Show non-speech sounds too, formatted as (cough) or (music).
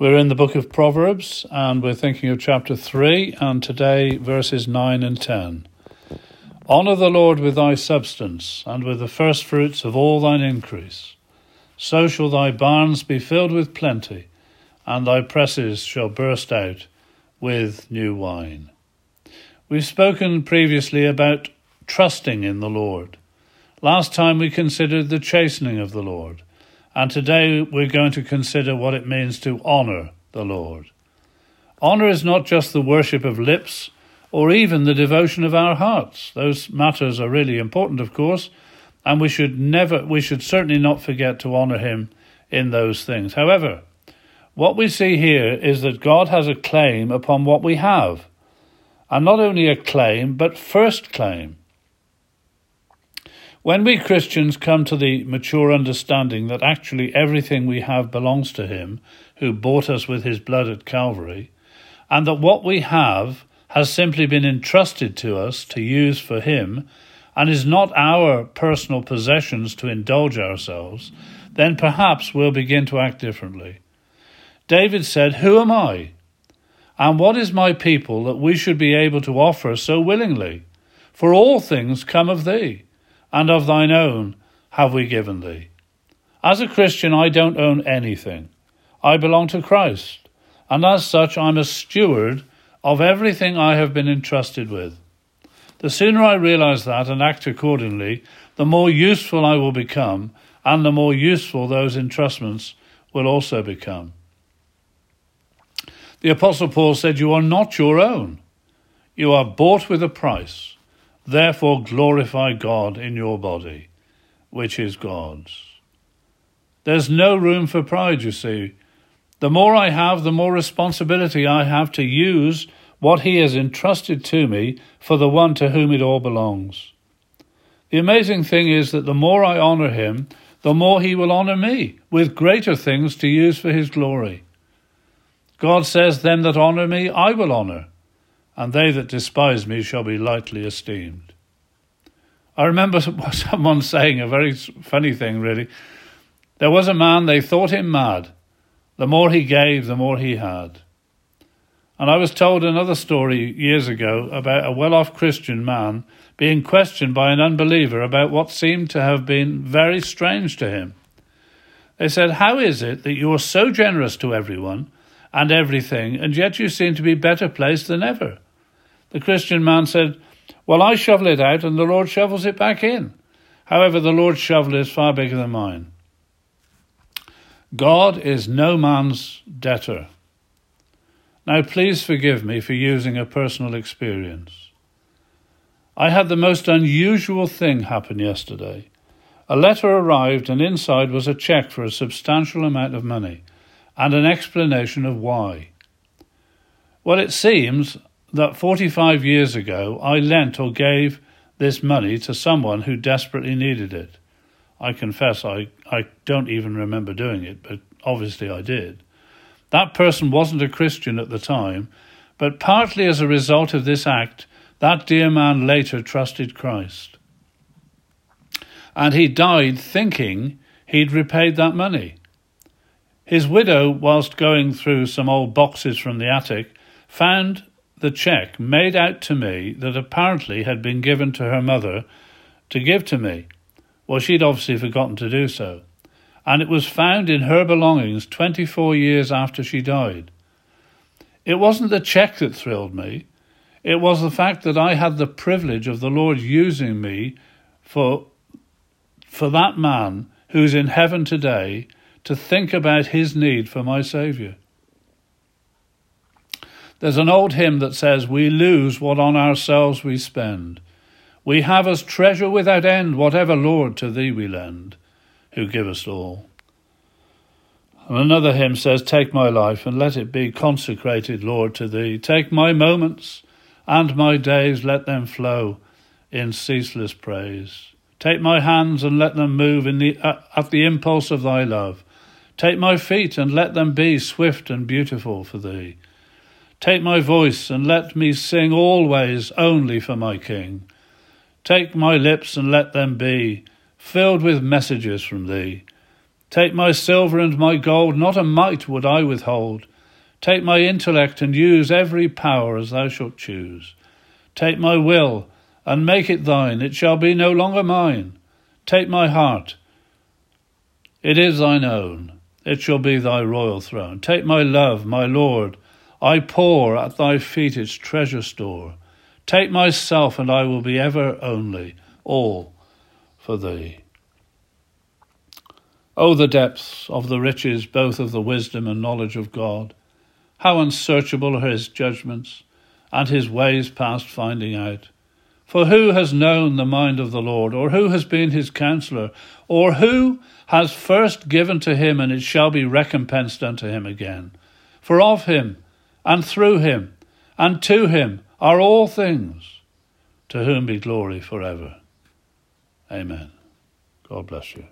We're in the book of Proverbs and we're thinking of chapter 3 and today verses 9 and 10. Honour the Lord with thy substance and with the firstfruits of all thine increase. So shall thy barns be filled with plenty, and thy presses shall burst out with new wine. We've spoken previously about trusting in the Lord. Last time we considered the chastening of the Lord. And today we're going to consider what it means to honour the Lord. Honour is not just the worship of lips or even the devotion of our hearts. Those matters are really important, of course, and we should never, we should certainly not forget to honour Him in those things. However, what we see here is that God has a claim upon what we have, and not only a claim, but first claim. When we Christians come to the mature understanding that actually everything we have belongs to Him who bought us with His blood at Calvary, and that what we have has simply been entrusted to us to use for Him and is not our personal possessions to indulge ourselves, then perhaps we'll begin to act differently. David said, Who am I? And what is my people that we should be able to offer so willingly? For all things come of Thee and of thine own have we given thee. As a Christian, I don't own anything. I belong to Christ, and as such, I'm a steward of everything I have been entrusted with. The sooner I realize that and act accordingly, the more useful I will become, and the more useful those entrustments will also become. The Apostle Paul said, You are not your own. You are bought with a price. Therefore glorify God in your body, which is God's. There's no room for pride, you see. The more I have, the more responsibility I have to use what He has entrusted to me for the one to whom it all belongs. The amazing thing is that the more I honour Him, the more He will honour me with greater things to use for His glory. God says, Them that honour me, I will honour and they that despise me shall be lightly esteemed. I remember (laughs) someone saying a very funny thing, really. There was a man, they thought him mad. The more he gave, the more he had. And I was told another story years ago about a well off Christian man being questioned by an unbeliever about what seemed to have been very strange to him. They said, How is it that you are so generous to everyone and everything, and yet you seem to be better placed than ever? The Christian man said, Well, I shovel it out and the Lord shovels it back in. However, the Lord's shovel is far bigger than mine. God is no man's debtor. Now, please forgive me for using a personal experience. I had the most unusual thing happen yesterday. A letter arrived, and inside was a cheque for a substantial amount of money and an explanation of why. Well, it seems that 45 years ago I lent or gave this money to someone who desperately needed it. I confess I, I don't even remember doing it, but obviously I did. That person wasn't a Christian at the time, but partly as a result of this act, that dear man later trusted Christ. And he died thinking he'd repaid that money. His widow, whilst going through some old boxes from the attic, found the cheque made out to me that apparently had been given to her mother to give to me. Well, she'd obviously forgotten to do so. And it was found in her belongings 24 years after she died. It wasn't the cheque that thrilled me. It was the fact that I had the privilege of the Lord using me for, for that man who's in heaven today to think about his need for my Saviour. There's an old hymn that says, We lose what on ourselves we spend. We have as treasure without end whatever, Lord, to thee we lend, who givest all. And another hymn says, Take my life and let it be consecrated, Lord, to thee. Take my moments and my days, let them flow in ceaseless praise. Take my hands and let them move in the, uh, at the impulse of thy love. Take my feet and let them be swift and beautiful for thee. Take my voice and let me sing always only for my King. Take my lips and let them be filled with messages from thee. Take my silver and my gold, not a mite would I withhold. Take my intellect and use every power as thou shalt choose. Take my will and make it thine, it shall be no longer mine. Take my heart, it is thine own, it shall be thy royal throne. Take my love, my Lord, I pour at thy feet its treasure store. Take myself, and I will be ever only, all for thee. Oh, the depths of the riches both of the wisdom and knowledge of God! How unsearchable are his judgments, and his ways past finding out! For who has known the mind of the Lord, or who has been his counselor, or who has first given to him, and it shall be recompensed unto him again? For of him, and through him, and to him are all things, to whom be glory forever. Amen. God bless you.